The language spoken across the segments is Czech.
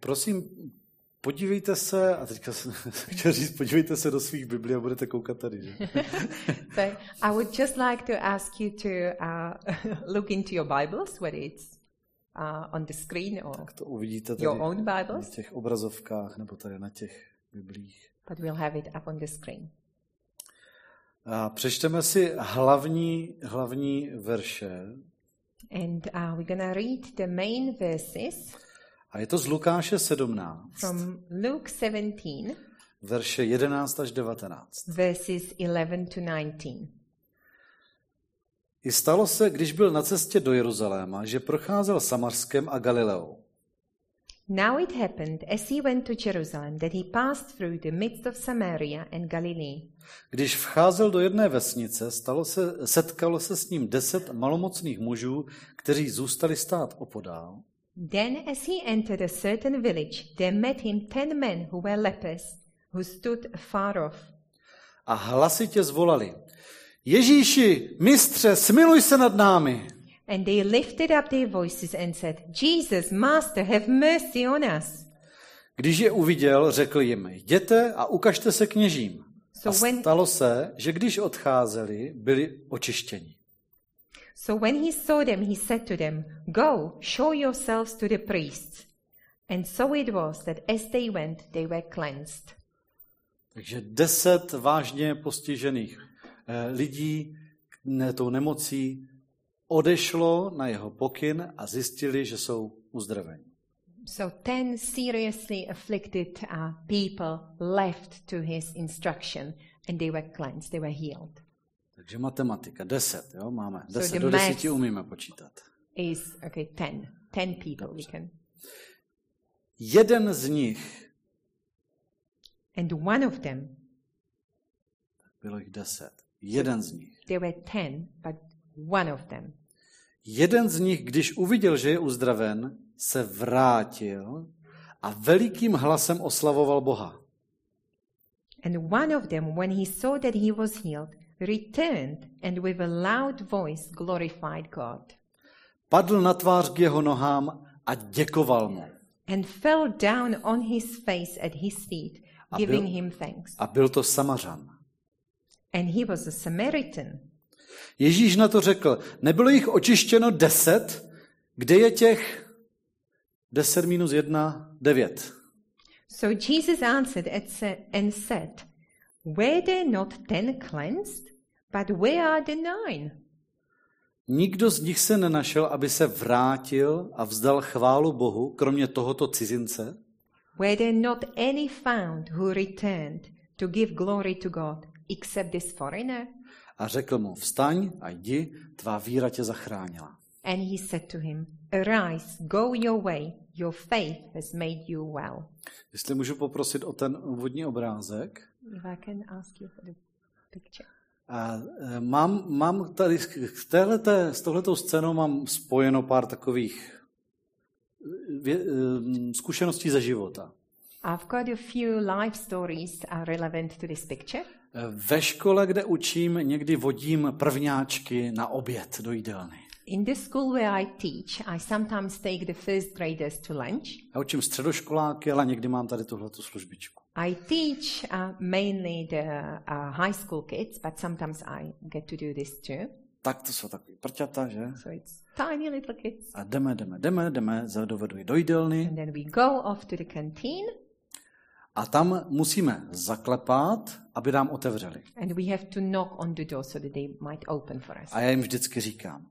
prosím, podívejte se, a teďka jsem chtěl říct, podívejte se do svých Biblí a budete koukat tady, že? So I would just like to ask you to uh, look into your Bibles, whether it's uh, on the screen or Tak to uvidíte tady your own na Bibles, těch obrazovkách nebo tady na těch Biblích. but we'll have it up on the screen. A přečteme si hlavní, hlavní verše. And uh, we're going to read the main verses A je to z Lukáše 17, from Luke 17, verše 11 až 19. verses 11 to 19. I stalo se, když byl na cestě do Jeruzaléma, že procházel Samarskem a Galileou. Now it happened as he went to Jerusalem that he passed through the midst of Samaria and Galilee. Když vcházel do jedné vesnice, stalo se, setkalo se s ním deset malomocných mužů, kteří zůstali stát opodál. Then, as he entered a certain village, there met him ten men who were lepers, who stood afar off. A hlasitě zvolali, Ježíši, mistře, smiluj se nad námi. And they lifted up their voices and said, Jesus, Master, have mercy on us. Když je uviděl, řekl jim, jděte a ukažte se kněžím. A when, stalo se, že když odcházeli, byli očištěni. So when he saw them, he said to them, Go, show yourselves to the priests. And so it was that as they went, they were cleansed. Takže deset vážně postižených eh, lidí tou nemocí odešlo na jeho pokyn a zjistili, že jsou uzdraveni. So ten seriously afflicted uh, people left to his instruction and they were cleansed, they were healed. Takže matematika, deset, jo, máme. So Deset, the do maths- deseti umíme počítat. Is okay, ten. Ten people we can. Jeden z nich, And one of them, bylo jich deset, jeden z nich, there were ten, but one of them, jeden z nich, když uviděl, že je uzdraven, se vrátil a velikým hlasem oslavoval Boha. and one of them, when he saw that he was healed, returned and with a loud voice glorified God Padl na tvář k jeho nohám a děkoval mu. and fell down on his face at his feet, A giving byl- him thanks. A byl to Samařan. And he was a Samaritan. Ježíš na to řekl, nebylo jich očištěno deset, kde je těch deset minus jedna, devět. So Jesus answered and said, Were there not ten cleansed? But where are the nine? Nikdo z nich se nenašel, aby se vrátil a vzdal chválu Bohu, kromě tohoto cizince. Were there not any found who returned to give glory to God except this foreigner? A řekl mu, vstaň a jdi, tvá víra tě zachránila. And he said to him, Arise, go your way, your faith has made you well. Jestli můžu poprosit o ten úvodní obrázek. If I can ask you for the picture. A e, mám, mám tady k téhleté, s tohletou scénou mám spojeno pár takových e, vě, e, zkušeností ze života. I've got a few life stories uh, relevant to this picture. Ve škole, kde učím, někdy vodím prvňáčky na oběd do jídelny. In the school where I teach, I sometimes take the first graders to lunch. Já učím středoškoláky, ale někdy mám tady tuhletu službičku. I teach uh, mainly the uh, high school kids, but sometimes I get to do this too. Tak to jsou takový prťata, že? So it's tiny little kids. A jdeme, jdeme, jdeme, jdeme, dovedu je do jídelny And then we go off to the canteen a tam musíme zaklepat, aby nám otevřeli. and we have to knock on the door so that they might open for us. A já jim vždycky říkám,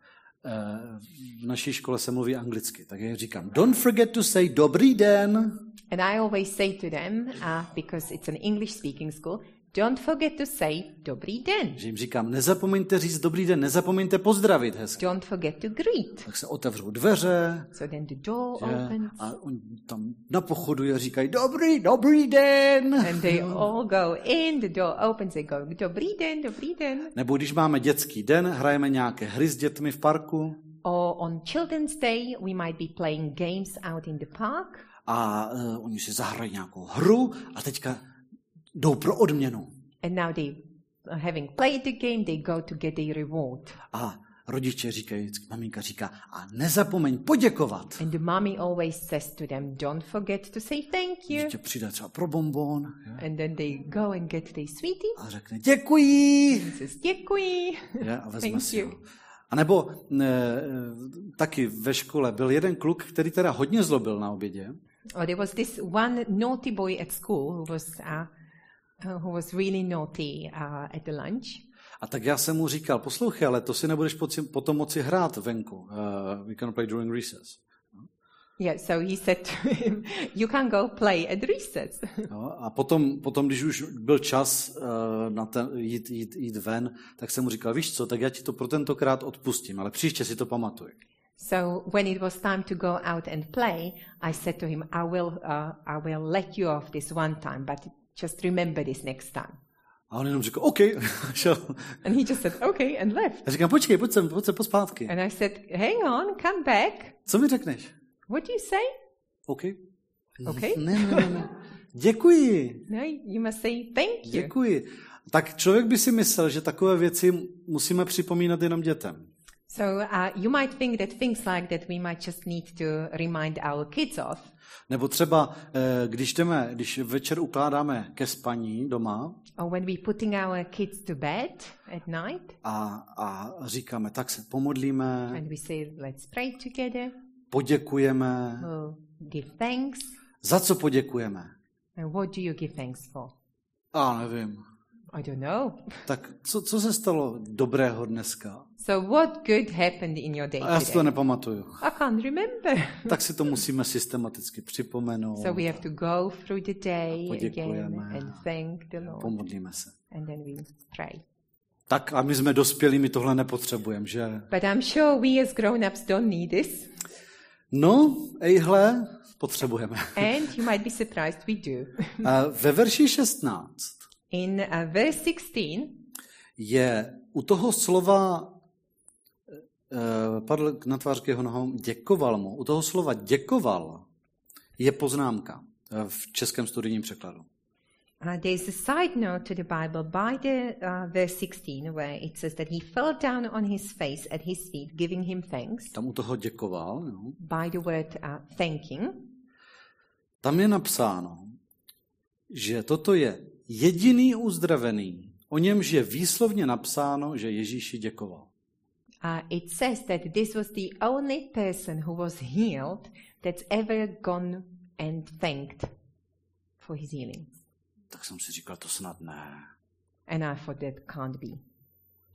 v naší škole se mluví anglicky, tak já říkám, don't forget to say dobrý den. And I always say to them, uh, because it's an English speaking school, don't forget to say dobrý den. Že jim říkám, nezapomeňte říct dobrý den, nezapomeňte pozdravit hezky. Don't forget to greet. Tak se otevřou dveře So then the door že? opens a oni tam na pochodu a říkají, dobrý, dobrý den. and they all go in, the door opens, they go, dobrý den, dobrý den. Nebo když máme dětský den, hrajeme nějaké hry s dětmi v parku Or on Children's Day, we might be playing games out in the park. a uh, oni si zahrají nějakou hru a teďka jdou pro odměnu. And now they, uh, having played the game, they go to get their reward. A rodiče říkají, maminka říká, a nezapomeň poděkovat. And the mommy always says to them, don't forget to say thank you. Dítě přijde třeba pro bonbon jo, And then they go and get their sweetie. a řekne děkuji. And says, děkuji. Je, a vezme Thank si you. ho. A nebo ne, taky ve škole byl jeden kluk, který teda hodně zlobil na obědě. Or there was this one naughty boy at school who was uh, who was really naughty uh, at the lunch. A tak já jsem mu říkal, poslouchej, ale to si nebudeš poci- potom moci hrát venku. Uh, we can play during recess. Yeah, so he said to him, "You can go play at recess." Jo? A potom, potom, když už byl čas uh, na ten, jít, jít, jít ven, tak jsem mu říkal, víš co, tak já ti to pro tentokrát odpustím, ale příště si to pamatuj. so when it was time to go out and play, I said to him, "I will, uh, I will let you off this one time, but just remember this next time." A on jenom řekl, OK, šel. And he just said, "Okay," and left. Já říkám, počkej, pojď sem, pojď sem pospátky. And I said, "Hang on, come back. Co mi řekneš? What do you say?" OK. Okay. Ne, ne, ne, ne. Děkuji, No, you must say thank you. děkuji. Tak člověk by si myslel, že takové věci musíme připomínat jenom dětem. So uh, you might think that things like that we might just need to remind our kids of. Nebo třeba, eh, když jdeme, když večer ukládáme ke spaní doma Or when we're putting our kids to bed at night a, a říkáme, tak se pomodlíme, and we say, let's pray together, poděkujeme. we'll give thanks. Za co poděkujeme? And what do you give thanks for? A nevím. I don't know. Tak co, co se stalo dobrého dneska? So what good happened in your day A já si to today? nepamatuju. I can't remember. Tak si to musíme systematicky připomenout. So we have to go through the day again and thank the Lord. Pomodlíme se. And then we pray. Tak a my jsme dospělí, my tohle nepotřebujeme, že? But I'm sure we as grown-ups don't need this. No, ejhle, potřebujeme. And you might be surprised we do. A ve verši 16 In uh, verse 16, je u toho slova eh, padl na tvář k jeho nohou, děkoval mu. U toho slova děkoval je poznámka eh, v českém studijním překladu. uh, there's a side note to the Bible by the uh, verse 16 where it says that he fell down on his face at his feet, giving him thanks Tam u toho děkoval. Jo. by the word uh, thanking. Tam je napsáno, že toto je jediný uzdravený, o němž je výslovně napsáno, že Ježíši děkoval. Uh, it says that this was the only person who was healed that's ever gone and thanked for his healing. Tak jsem si říkal, to snad ne. And I thought that can't be.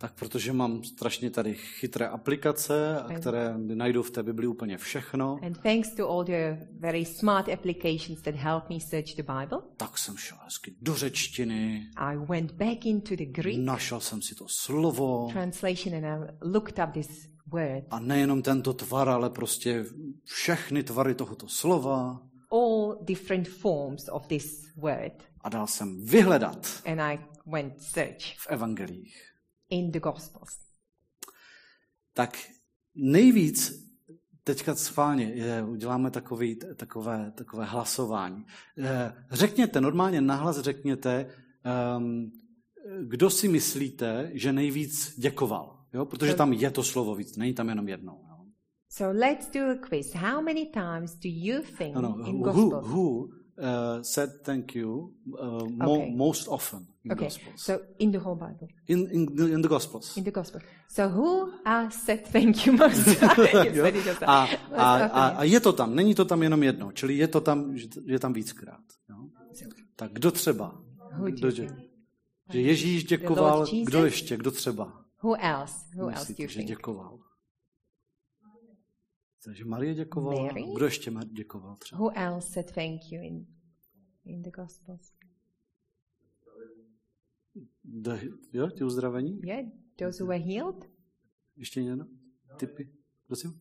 Tak protože mám strašně tady chytré aplikace, a které najdou v té Bibli úplně všechno, And thanks to all the very smart applications that help me search the Bible, tak jsem šel hezky do řečtiny, I went back into the Greek našel jsem si to slovo. translation and I looked up this word. a nejenom tento tvar, ale prostě všechny tvary tohoto slova. All different forms of this word. a dal jsem vyhledat. And I went search. V evangelích. In the Gospels. Tak nejvíc, teďka schválně je, uděláme takový, takové, takové hlasování. Eh, Řekněte, normálně nahlas řekněte, um, kdo si myslíte, že nejvíc děkoval. Jo? Protože tam je to slovo víc, není tam jenom jednou. Jo? So let's do a quiz. How many times do you think Ano, in who, Gospels? who uh, said thank you uh, mo, Okay. most often in Okay, Gospels? so in the whole Bible, In, in, the, in the Gospels. in the Gospel. So who uh, said thank you most? A, a, a, a je to tam, není to tam jenom jedno, čili je to tam, je tam víckrát. Jo? Tak kdo třeba? Who Kdo, že, že Ježíš děkoval, kdo ještě, kdo třeba? Who else? Who else do Myslíte, you že think? děkoval? Takže Marie děkovala, Mary? kdo ještě děkoval třeba? Who else said thank you in in the Gospels? The, jo, ti uzdravení? Yeah, those who were healed. Ještě někdo? Typy? Prosím?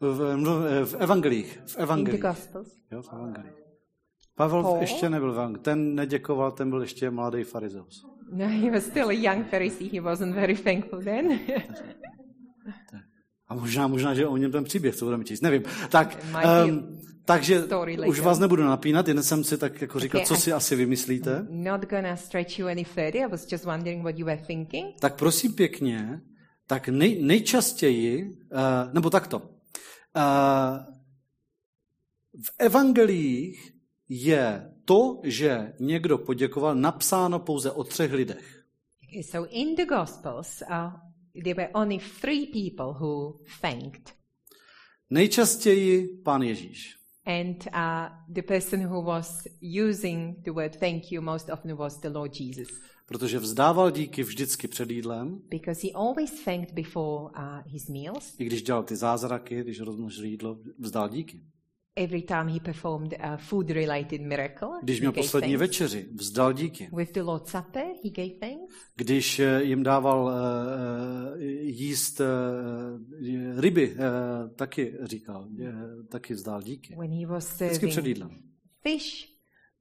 V, no, v evangelích. V In the evangelích. Gospels. Jo, v evangelích. Pavel Paul? ještě nebyl v evangelích. Ten neděkoval, ten byl ještě mladý farizeus. No, he was still a young Pharisee. He wasn't very thankful then. A možná, možná, že o něm ten příběh, co budeme číst, nevím. Tak, um, takže už vás nebudu napínat, jen jsem si tak jako říkal, Okay, co I- si asi vymyslíte. Not gonna stretch you any further. I was just wondering what you were thinking. Tak prosím pěkně, tak nej, nejčastěji, uh, nebo takto, uh, v evangeliích je to, že někdo poděkoval, napsáno pouze o třech lidech. Okay, so in the Gospels, uh, there were only three people who thanked. Nejčastěji pán Ježíš. And uh, the person who was using the word thank you most often was the Lord Jesus. Protože vzdával díky vždycky před jídlem, Because he always thanked before uh, his meals. i když dělal ty zázraky, když rozmnožil jídlo, vzdal díky. Every time he performed a food-related miracle, Když měl poslední thanks. večeři, vzdal díky. With the Lord's Supper, he gave thanks. Když eh, jim dával uh, jíst uh, ryby, uh, taky říkal, uh, taky vzdal díky. When he was Vždycky před jídlem. fish,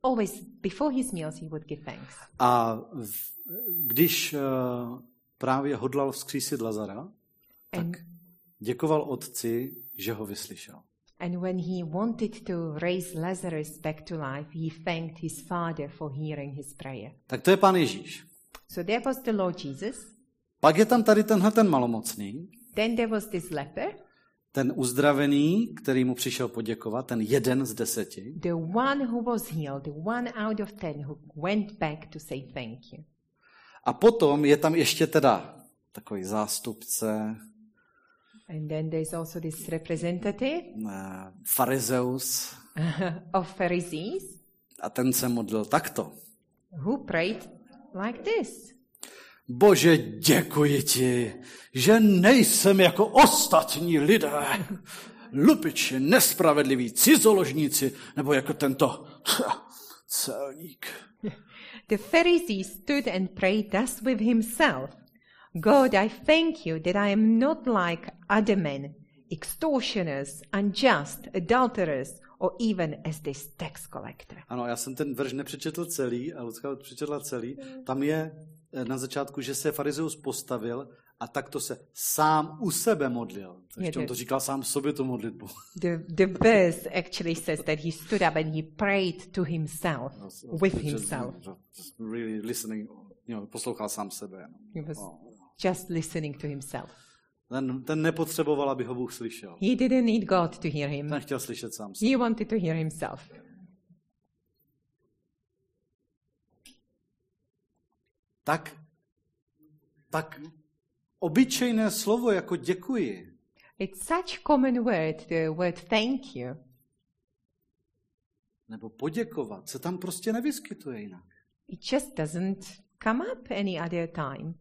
always before his meals, he would give thanks. A v, když uh, právě hodlal vzkřísit Lazara, And, tak děkoval otci, že ho vyslyšel. And when he wanted to raise Lazarus back to life, he thanked his father for hearing his prayer. Tak to je pán Ježíš. So there was the Lord Jesus. Pak je tam tady tenhle ten malomocný, Then there was this leper, ten uzdravený, který mu přišel poděkovat, ten jeden z deseti. the one who was healed, the one out of ten who went back to say thank you. A potom je tam ještě teda takový zástupce, And then there's also this representative eh, farizeus, of Pharisees a ten se modlil takto. who prayed like this. Bože, děkuji ti, že nejsem jako ostatní lidé, lupiči, nespravedliví, cizoložníci, nebo jako tento celník. The Pharisee stood and prayed thus with himself God, I thank you that I am not like other men, extortioners, unjust, adulterers, or even as this tax collector. Ano, já jsem ten verš nepřečetl celý, a Lucka přečetla celý. Tam je eh, na začátku, že se farizeus postavil a takto se sám u sebe modlil. Takže on to to- říkal sám sobě tu modlitbu. The, the verse actually says that he stood up and he prayed to himself, with himself. Really listening, you know, poslouchal sám sebe. He was No. Just listening to himself. Ten, ten nepotřeboval, aby ho Bůh slyšel. He didn't need God to hear him, Ten chtěl slyšet sám sebe. he wanted to hear himself. Tak, tak obyčejné slovo jako děkuji It's such common word, the word thank you. nebo poděkovat se tam prostě nevyskytuje jinak. It just doesn't come up any other time.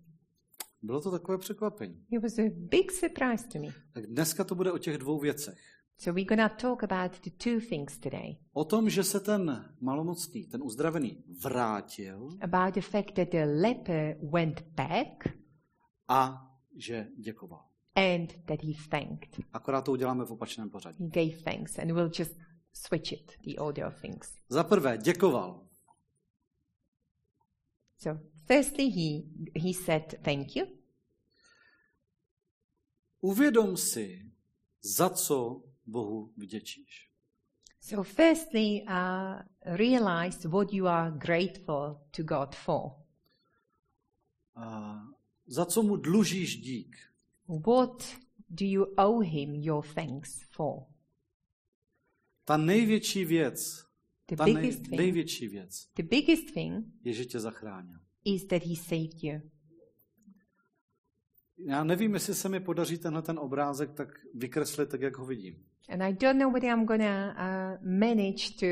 Bylo to takové překvapení. It was a big surprise to me. Tak dneska to bude o těch dvou věcech. So we're going to talk about the two things today. O tom, že se ten malomocný, ten uzdravený vrátil About the fact that the leper went back a že děkoval. and that he thanked. Akorát to uděláme v opačném pořadí. He gave thanks, and we'll just switch it, the order of things. Za prvé, děkoval. So, firstly, he, he said thank you. Uvědom si, za co Bohu vděčíš. So, firstly, uh, realize what you are grateful to God for. A za co mu dlužíš dík. What do you owe him your thanks for? Ta největší věc, The ta nej, thing, největší věc the biggest thing je, že tě zachránil. Is that he saved you. Já nevím, jestli se mi podaří tenhle ten obrázek tak vykreslit, tak jak ho vidím. And I don't know whether I'm going to uh, manage to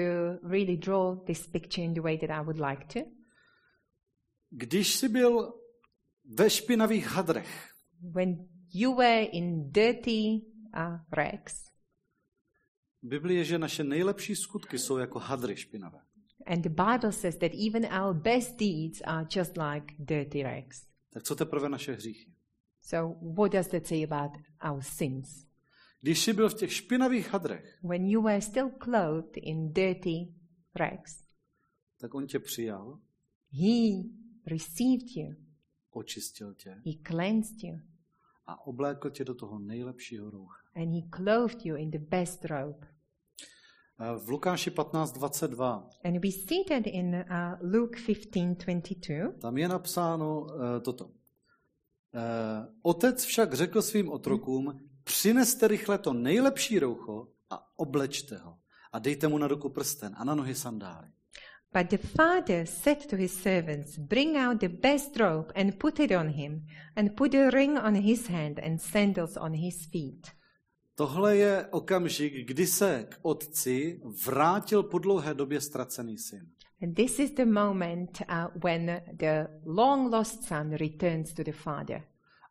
really draw this picture in the way that I would like to. Když jsi byl ve špinavých hadrech, When you were in dirty uh, rags, je, že naše nejlepší skutky jsou jako hadry špinavé. And the Bible says that even our best deeds are just like dirty rags. Tak co teprve naše hříchy? So, what does that say about our sins? Když jsi byl v těch špinavých hadrech, When you were still clothed in dirty rags, tak on tě přijal, He received you, očistil tě He cleansed you, a oblékl tě do toho nejlepšího roucha. and He clothed you in the best robe. Eh, V Lukáši 15.22 And we see that in uh, Luke 15 22. tam je napsáno eh, toto. otec však řekl svým otrokům, přineste rychle to nejlepší roucho a oblečte ho. A dejte mu na ruku prsten a na nohy sandály. But the father said to his servants, Bring out the best robe and put it on him, and put a ring on his hand and sandals on his feet. Tohle je okamžik, kdy se k otci vrátil po dlouhé době ztracený syn. And this is the moment uh, when the long lost son returns to the father.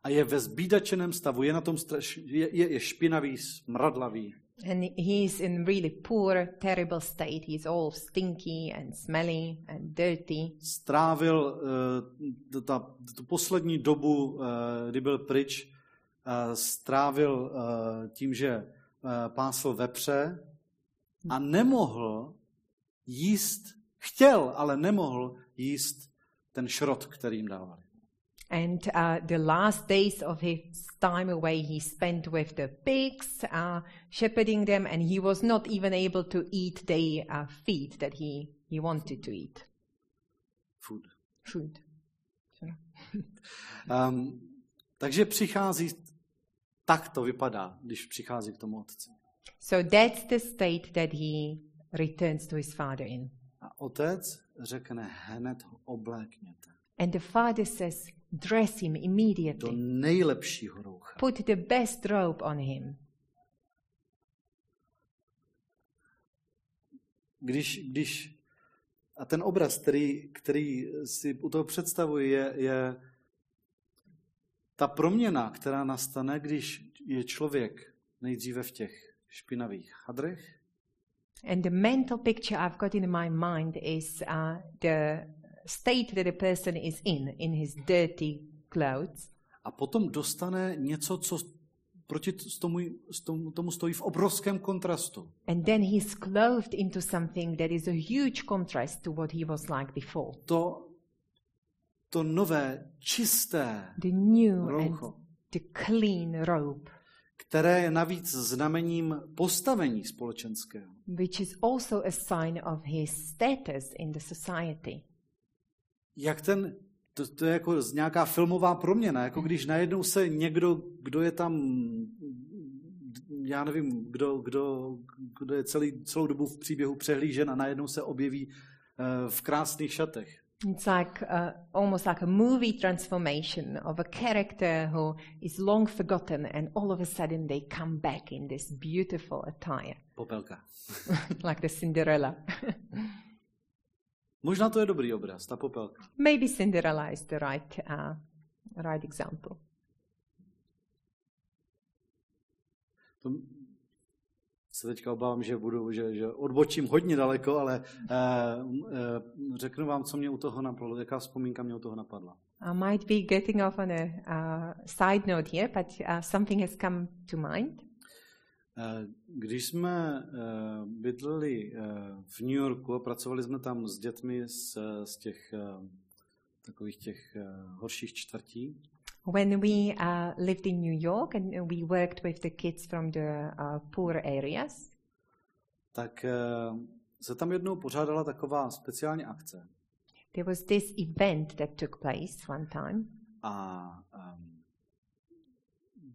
A je ve zbídačeném stavu, je na tom straš, je, je, je špinavý, smradlavý. And he's in really poor, terrible state. He's all stinky and smelly and dirty. Strávil uh, ta, tu poslední dobu, uh, kdy byl pryč, strávil uh, tím, že uh, pásl vepře a nemohl jíst, chtěl, ale nemohl jíst ten šrot, který jim dávali. And uh, the last days of his time away, he spent with the pigs, uh, shepherding them, and he was not even able to eat the uh, feed that he, he wanted to eat. Food. Food. um, takže přichází, tak to vypadá, když přichází k tomu otci. So that's the state that he returns to his father in. A otec řekne, hned ho oblékněte. And the father says, dress him Do immediately. nejlepšího roucha. Put the best robe on him. Když, když a ten obraz, který, který si u toho představuji, je, je ta proměna, která nastane, když je člověk nejdříve v těch špinavých hadrech, And the mental picture I've got in my mind is uh, the state that a person is in, in his dirty clothes. a potom dostane něco, co proti tomu, tomu, tomu stojí v obrovském kontrastu. And then he's clothed into something that is a huge contrast to what he was like before. To, to nové, čisté The new and roucho, the clean robe, které je navíc znamením postavení společenského. which is also a sign of his status in the society. Jak ten, to, to je jako z nějaká filmová proměna, jako když najednou se někdo, kdo je tam, já nevím, kdo, kdo, kdo je celý, celou dobu v příběhu přehlížen a najednou se objeví eh, v krásných šatech. It's like uh, almost like a movie transformation of a character who is long forgotten, and all of a sudden they come back in this beautiful attire, Popelka. like the Cinderella. Možná to je dobrý obraz, ta popelka. Maybe Cinderella is the right, uh, right example. Se teďka obávám, že budu, že, že odbočím hodně daleko, ale eh, eh, řeknu vám, co mě u toho napadlo, jaká vzpomínka mě u toho napadla. I might be getting off on a uh, side note here, but uh, something has come to mind. Eh, Když jsme eh, bydleli eh, v New Yorku a pracovali jsme tam s dětmi z, z těch takových těch horších čtvrtí, When we uh, lived in New York and we worked with the kids from the uh, poor areas, tak eh, se tam jednou pořádala taková speciální akce. there was this event that took place one time, A um,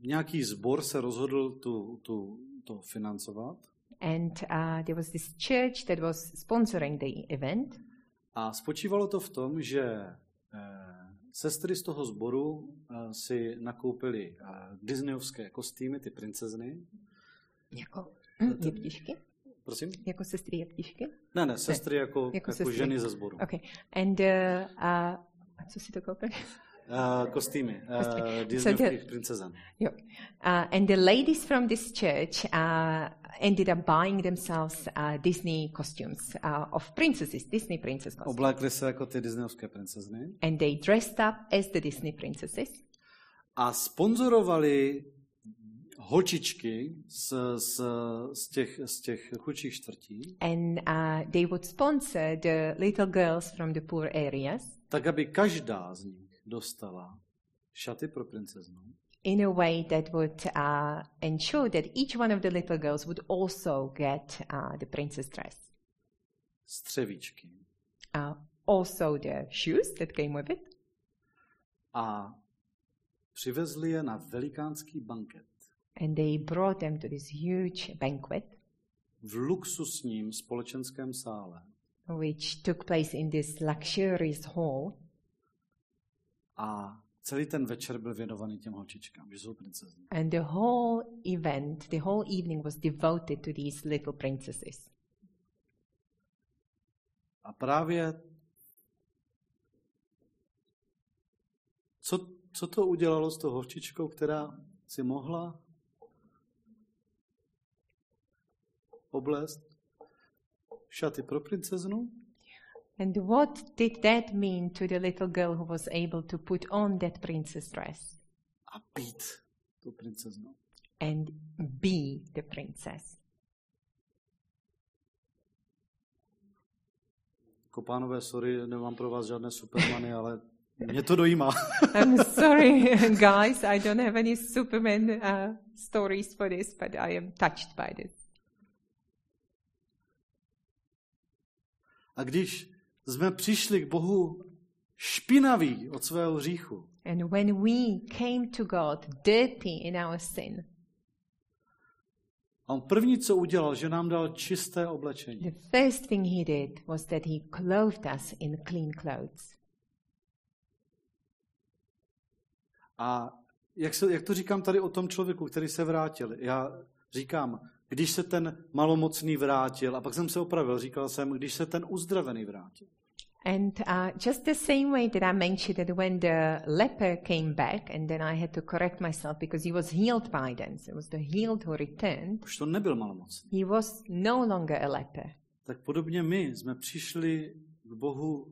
nějaký sbor se rozhodl tu, tu, to financovat and uh, there was this church that was sponsoring the event. a spočívalo to v tom, že sestry z toho sboru eh, si nakoupily eh, disneyovské kostýmy, ty princezny. Jako hm, jeptišky? Prosím? Jako sestry jeptišky? Ne, ne, sestry jako, jako, jako sestry. ženy ze sboru. Okay. And uh, uh, co si to koupili? Uh, kostýmy uh, So disneyových princezen. Jo. Uh, and the ladies from this church uh, ended up buying themselves uh, Disney costumes uh, of princesses, Disney princess costumes. Oblékly se jako ty disneyovské princezny And they dressed up as the Disney princesses. a sponzorovali holčičky z, z, z, těch, z těch chudších čtvrtí, And uh, they would sponsor the little girls from the poor areas tak aby každá z nich dostala šaty pro princeznu in a way that would uh, ensure that each one of the little girls would also get uh, the princess dress. střevíčky Uh, also the shoes that came with it. a přivezli je na velikánský banket And they brought them to this huge banquet, v luxusním společenském sále. which took place in this luxurious hall. A celý ten večer byl věnovaný těm holčičkám, že jsou princezny. And the whole event, the whole evening was devoted to these little princesses. A právě co, co to udělalo s tou holčičkou, která si mohla oblést šaty pro princeznu And what did that mean to the little girl who was able to put on that princess dress a být tou princeznou. and be the princess? Jako pánové, sorry, nemám pro vás žádné supermany, ale mě to dojímá. I'm sorry, guys, I don't have any Superman uh, stories for this, but I am touched by this. A když jsme přišli k Bohu špinaví od svého hříchu, And when we came to God dirty in our sin, a on první, co udělal, že nám dal čisté oblečení. the first thing he did was that he clothed us in clean clothes. A jak, se, jak to říkám tady o tom člověku, který se vrátil? Já říkám, když se ten malomocný vrátil, a pak jsem se opravil, říkal jsem, když se ten uzdravený vrátil. And uh, just the same way that I mentioned that when the leper came back, and then I had to correct myself because he was healed by then, so it was the healed who returned, Už to nebyl malomocný. he was no longer a leper. Tak podobně my jsme přišli k Bohu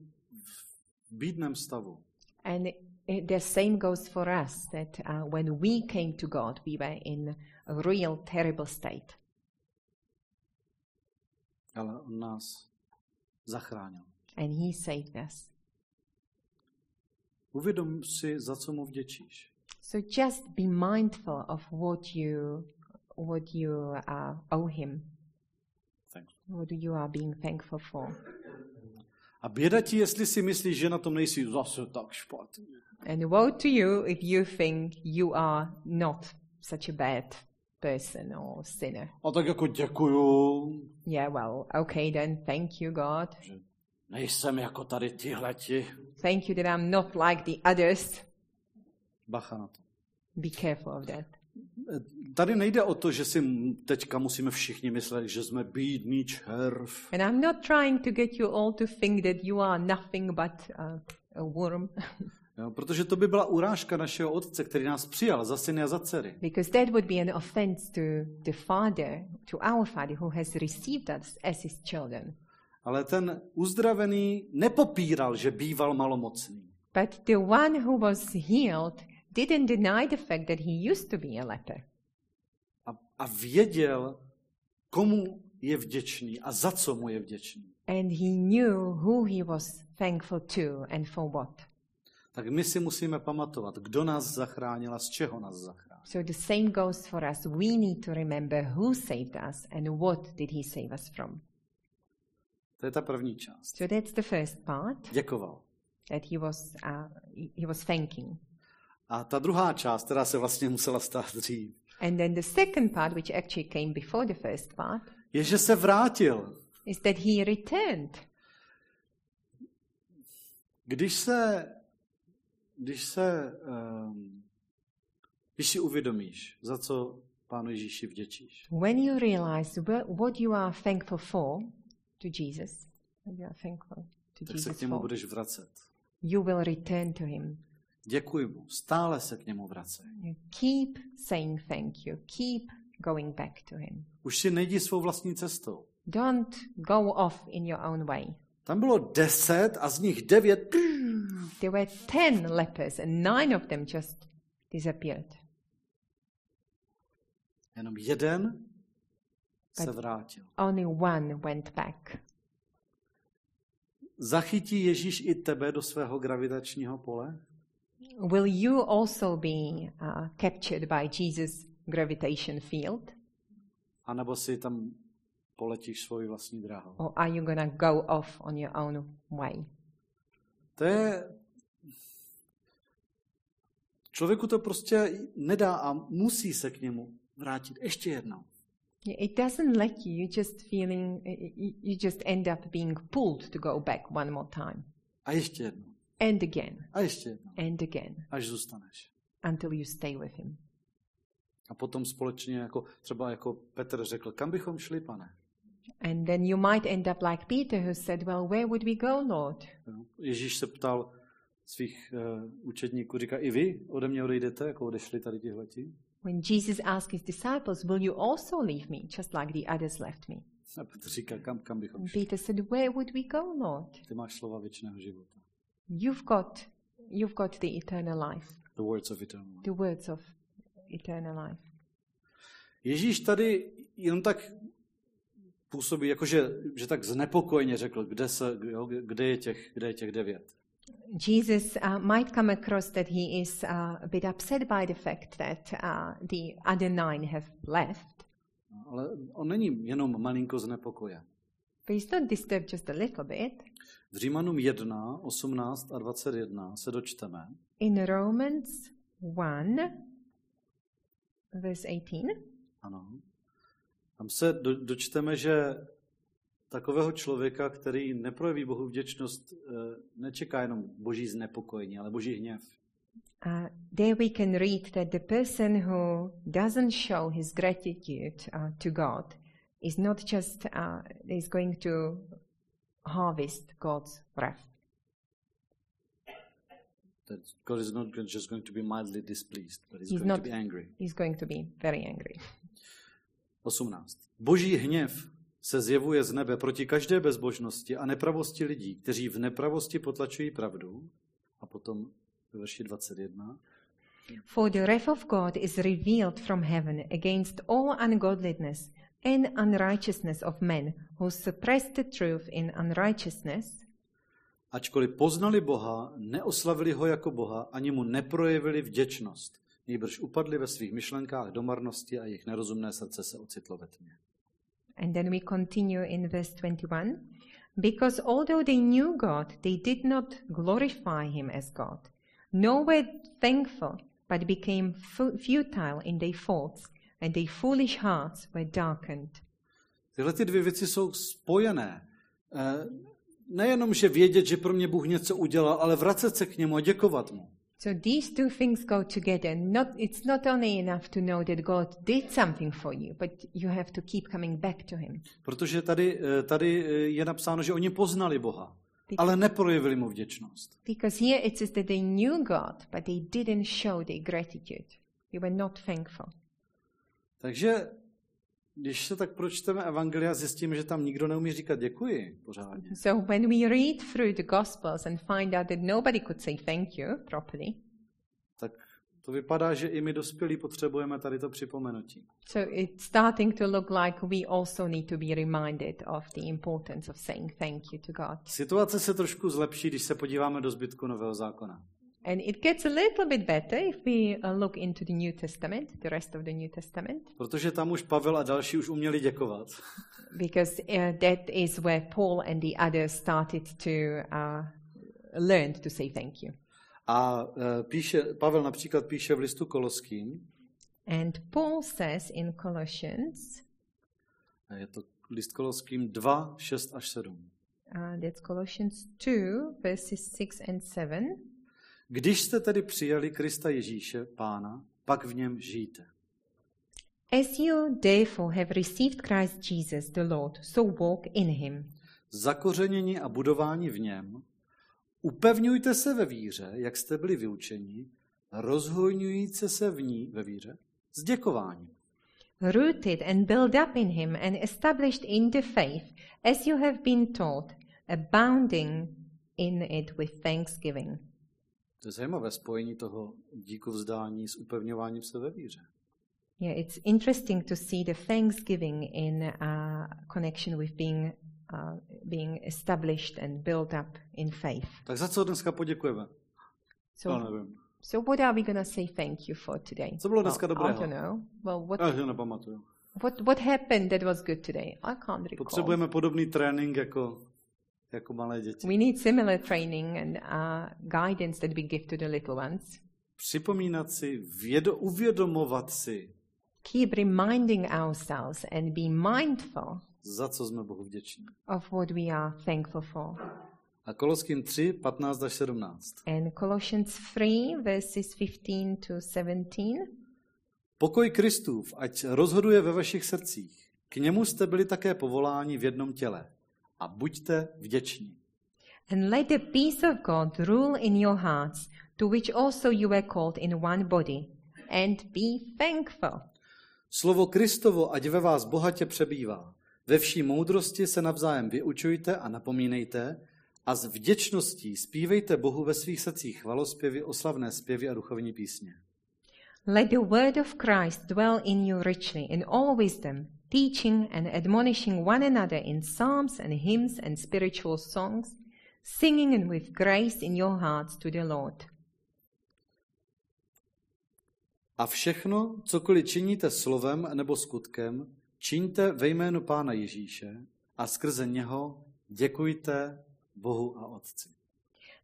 v bídném stavu. And the same goes for us that uh, when we came to God, we were in a real terrible state. Ale on nás zachránil. And he saved us. Uvědom si, za co mu vděčíš. So just be mindful of what you what you uh, owe him, Thanks. what you are being thankful for. A běda ti, jestli si myslíš, že na tom nejsi zase tak špatně. And woe to you if you think you are not such a bad person or sinner. A tak jako děkuju, Yeah, well, okay then, thank you, God. že nejsem jako tady tihleti. Thank you that I'm not like the others. Bacha na to. Be careful of that. Tady nejde o to, že si teďka musíme všichni myslet, že jsme bídný červ. And I'm not trying to get you all to think that you are nothing but uh, a worm, Jo, protože to by byla urážka našeho otce, který nás přijal za syny a za dcery. because that would be an offense to the Father, to our Father who has received us as his children. Ale ten uzdravený nepopíral, že býval malomocný. But the one who was healed didn't deny the fact that he used to be a leper. A, a věděl, komu je vděčný a za co mu je vděčný. And he knew who he was thankful to and for what. Tak my si musíme pamatovat, kdo nás zachránil a z čeho nás zachránil. So the same goes for us. We need to remember who saved us and what did he save us from. To je ta první část. So that's the first part Děkoval. that he was uh, he was thanking. A ta druhá část, která se vlastně musela stát dřív, And then the second part, which actually came before the first part, je, že se vrátil. is that he returned. Když se, když se, um, když si uvědomíš, za co Pánu Ježíši vděčíš, When you realize wha- what you are thankful for to Jesus, you are thankful to tak se Jesus k němu for, budeš vracet. you will return to him. Děkuji mu, stále se k němu vracej. You keep saying thank you. Keep going back to him. Už si nejdi svou vlastní cestou. Don't go off in your own way. Tam bylo deset a z nich devět There were ten lepers, and nine of them just disappeared. Jenom jeden se vrátil. Only one went back. Zachytí Ježíš i tebe do svého gravitačního pole? Will you also be uh, captured by Jesus' gravitation field? A nebo si tam poletíš svoji vlastní dráhou? Or are you to go off on your own way? To je... Člověku to prostě nedá a musí se k němu vrátit ještě jednou. It doesn't let you. You just feeling. You just end up being pulled to go back one more time A ještě jednou. and again A ještě jednou. and again Až zůstaneš. until you stay with Him. A potom společně, jako třeba jako Petr řekl, kam bychom šli, pane? And then you might end up like Peter, who said, "Well, where would we go, Lord?" Ježíš se ptal svých uh, učedníků, říká, i vy ode mě odejdete, jako odešli tady tihleti? When Jesus asked his disciples, "Will you also leave me, just like the others left me?" A Petr říká, kam, kam bychom šli? Peter said, "Where would we go, Lord? Ty máš slova věčného života. You've got, you've got the eternal life, The words of eternal life. the words of eternal life." Ježíš tady jenom tak působí, jakože že tak znepokojeně řekl, kde, se, jo, kde, je těch, kde je těch devět. Jesus uh, might come across that he is uh, a bit upset by the fact that uh, the other nine have left, Ale on není jenom malinko znepokojen. but he's not disturbed just a little bit. V Římanům 1, 18 a 21 se dočteme, In Romans 1, verse 18, ano, tam se do, dočteme, že takového člověka, který neprojeví Bohu vděčnost, eh, nečeká jenom boží znepokojení, ale boží hněv. uh, there we can read that the person who doesn't show his gratitude uh, to God is not just uh, is going to harvest God's wrath. That God is not just going to be mildly displeased, but he's, He's going not- to be angry. He's going to be very angry. 18. Boží hněv se zjevuje z nebe proti každé bezbožnosti a nepravosti lidí, kteří v nepravosti potlačují pravdu. A potom ve verši 21. For the wrath of God is revealed from heaven against all ungodliness and unrighteousness of men who suppress the truth in unrighteousness, Ačkoliv poznali Boha, neoslavili ho jako Boha, ani mu neprojevili vděčnost. Nejbrž upadli ve svých myšlenkách do marnosti a jejich nerozumné srdce se ocitlo ve tmě. And then we continue in verse 21. Because although they knew God, they did not glorify him as God, nor were thankful, but became fu- futile in their thoughts, and their foolish hearts were darkened. Tyhle ty dvě věci jsou spojené. Eh, Nejenom, že vědět, že pro mě Bůh něco udělal, ale vracet se k němu a děkovat mu. So these two things go together. Not, it's not only enough to know that God did something for you, but you have to keep coming back to him. Protože tady, eh, tady eh, je napsáno, že oni poznali Boha, ale neprojevili mu vděčnost. Because here it says that they knew God, but they didn't show their gratitude. They were not thankful. Takže když se tak pročteme Evangelia, zjistíme, že tam nikdo neumí říkat děkuji pořádně. So when we read through the Gospels and find out that nobody could say thank you properly, Tak to vypadá, že i my dospělí potřebujeme tady to připomenutí. so it's starting to look like we also need to be reminded of the importance of saying thank you to God. Situace se trošku zlepší, když se podíváme do zbytku Nového zákona. And it gets a little bit better if we uh, look into the New Testament, the rest of the New Testament, Protože tam už Pavel a další už uměli děkovat. because uh, that is where Paul and the others started to uh, learn to say thank you. A eh, píše, Pavel například píše v listu Koloským, And Paul says in Colossians, je to list Koloským 2, 6 až 7. uh, that's Colossians 2, verses 6 and 7. Když jste tedy přijali Krista Ježíše, pána, pak v něm žijte. As you therefore have received Christ Jesus the Lord, so walk in him, Zakořenění a budování v něm, upevňujte se ve víře, jak jste byli vyučeni, rozhojňujíce se v ní ve víře s děkováním. rooted and built up in him and established in the faith, as you have been taught, abounding in it with thanksgiving. To je zajímavé spojení toho díku vzdání s upevňováním se ve víře. Yeah, it's interesting to see the thanksgiving in uh, connection with being uh, being established and built up in faith. Tak za co dneska poděkujeme? So, Já nevím. so what are we going to say thank you for today? Co bylo dneska well, I dobrého? don't know. Well, what, Já si nepamatuju. what what happened that was good today? I can't recall. Potřebujeme podobný trénink jako, jako malé děti. We need similar training and uh, guidance that we give to the little ones. připomínat si, vědo, uvědomovat si, keep reminding ourselves and be mindful za co jsme Bohu vděční. of what we are thankful for. A Koloským 3, 15 až 17. And Colossians 3, verses 15 to 17. Pokoj Kristův, ať rozhoduje ve vašich srdcích. K němu jste byli také povoláni v jednom těle. A buďte vděční. And let the peace of God rule in your hearts, to which also you were called in one body, and be thankful. Slovo Kristovo, ať ve vás bohatě přebývá. Ve vší moudrosti se navzájem vyučujte a napomínejte a s vděčností zpívejte Bohu ve svých srdcích chvalospěvy, oslavné zpěvy a duchovní písně. Let the word of Christ dwell in you richly in all wisdom, teaching and admonishing one another in psalms and hymns and spiritual songs, singing and with grace in your hearts to the Lord. A všechno, cokoliv činíte slovem nebo skutkem, čiňte ve jménu Pána Ježíše a skrze něho děkujte Bohu a Otci.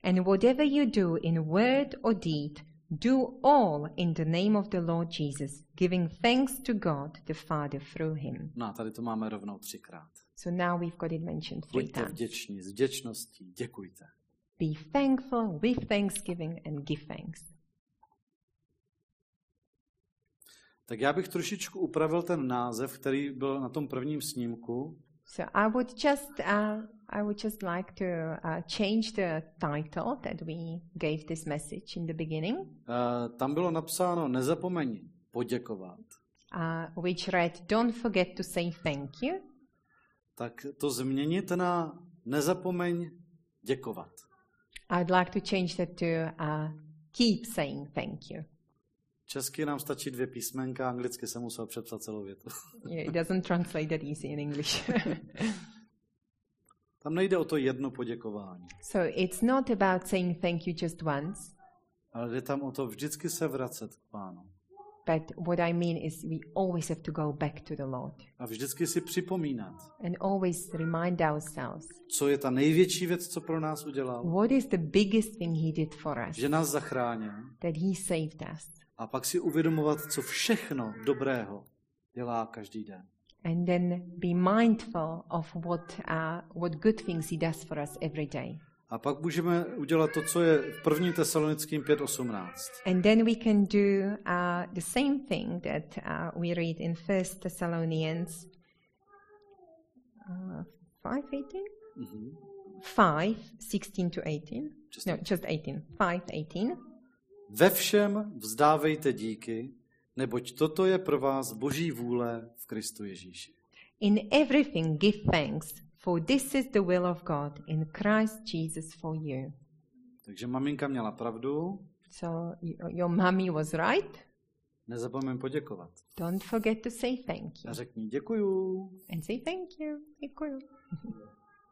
And whatever you do in word or deed, do all in the name of the Lord Jesus, giving thanks to God the Father through him. No a tady to máme rovnou třikrát. So now we've got it mentioned three Buďte times. vděční, s vděčností, děkujte. Be thankful with thanksgiving and give thanks. Tak já bych trošičku upravil ten název, který byl na tom prvním snímku. So I would just uh, I would just like to uh, change the title that we gave this message in the beginning, Uh, tam bylo napsáno nezapomeň poděkovat. uh, which read, "Don't forget to say thank you." Tak to změnit na nezapomeň děkovat. I'd like to change that to uh, "Keep saying thank you." Česky nám stačí dvě písmenka, anglicky jsem musel přepsat celou větu. Yeah, it doesn't translate that easy in English. Tam nejde o to jedno poděkování, so it's not about saying thank you just once, ale jde tam o to vždycky se vracet k Pánu. but what I mean is we always have to go back to the Lord A vždycky si připomínat, and always remind ourselves co je ta největší věc, co pro nás udělal. what is the biggest thing He did for us, Že nás zachránil. that He saved us. A pak si uvědomovat, co všechno dobrého dělá každý den. And then be mindful of what uh, what good things he does for us every day. A pak můžeme udělat to, co je v 1. Tesalonickým 5.18. and then we can do uh, the same thing that uh, we read in First Thessalonians uh, 5 5 16 to 18 Just no just 18 5 18 Ve všem vzdávejte díky, neboť toto je pro vás boží vůle v Kristu Ježíši. in everything give thanks for this is the will of God in Christ Jesus for you Takže maminka měla pravdu, so your mommy was right nezapomeň poděkovat. Don't forget to say thank you A řekni děkuju. and say thank you. Děkuju.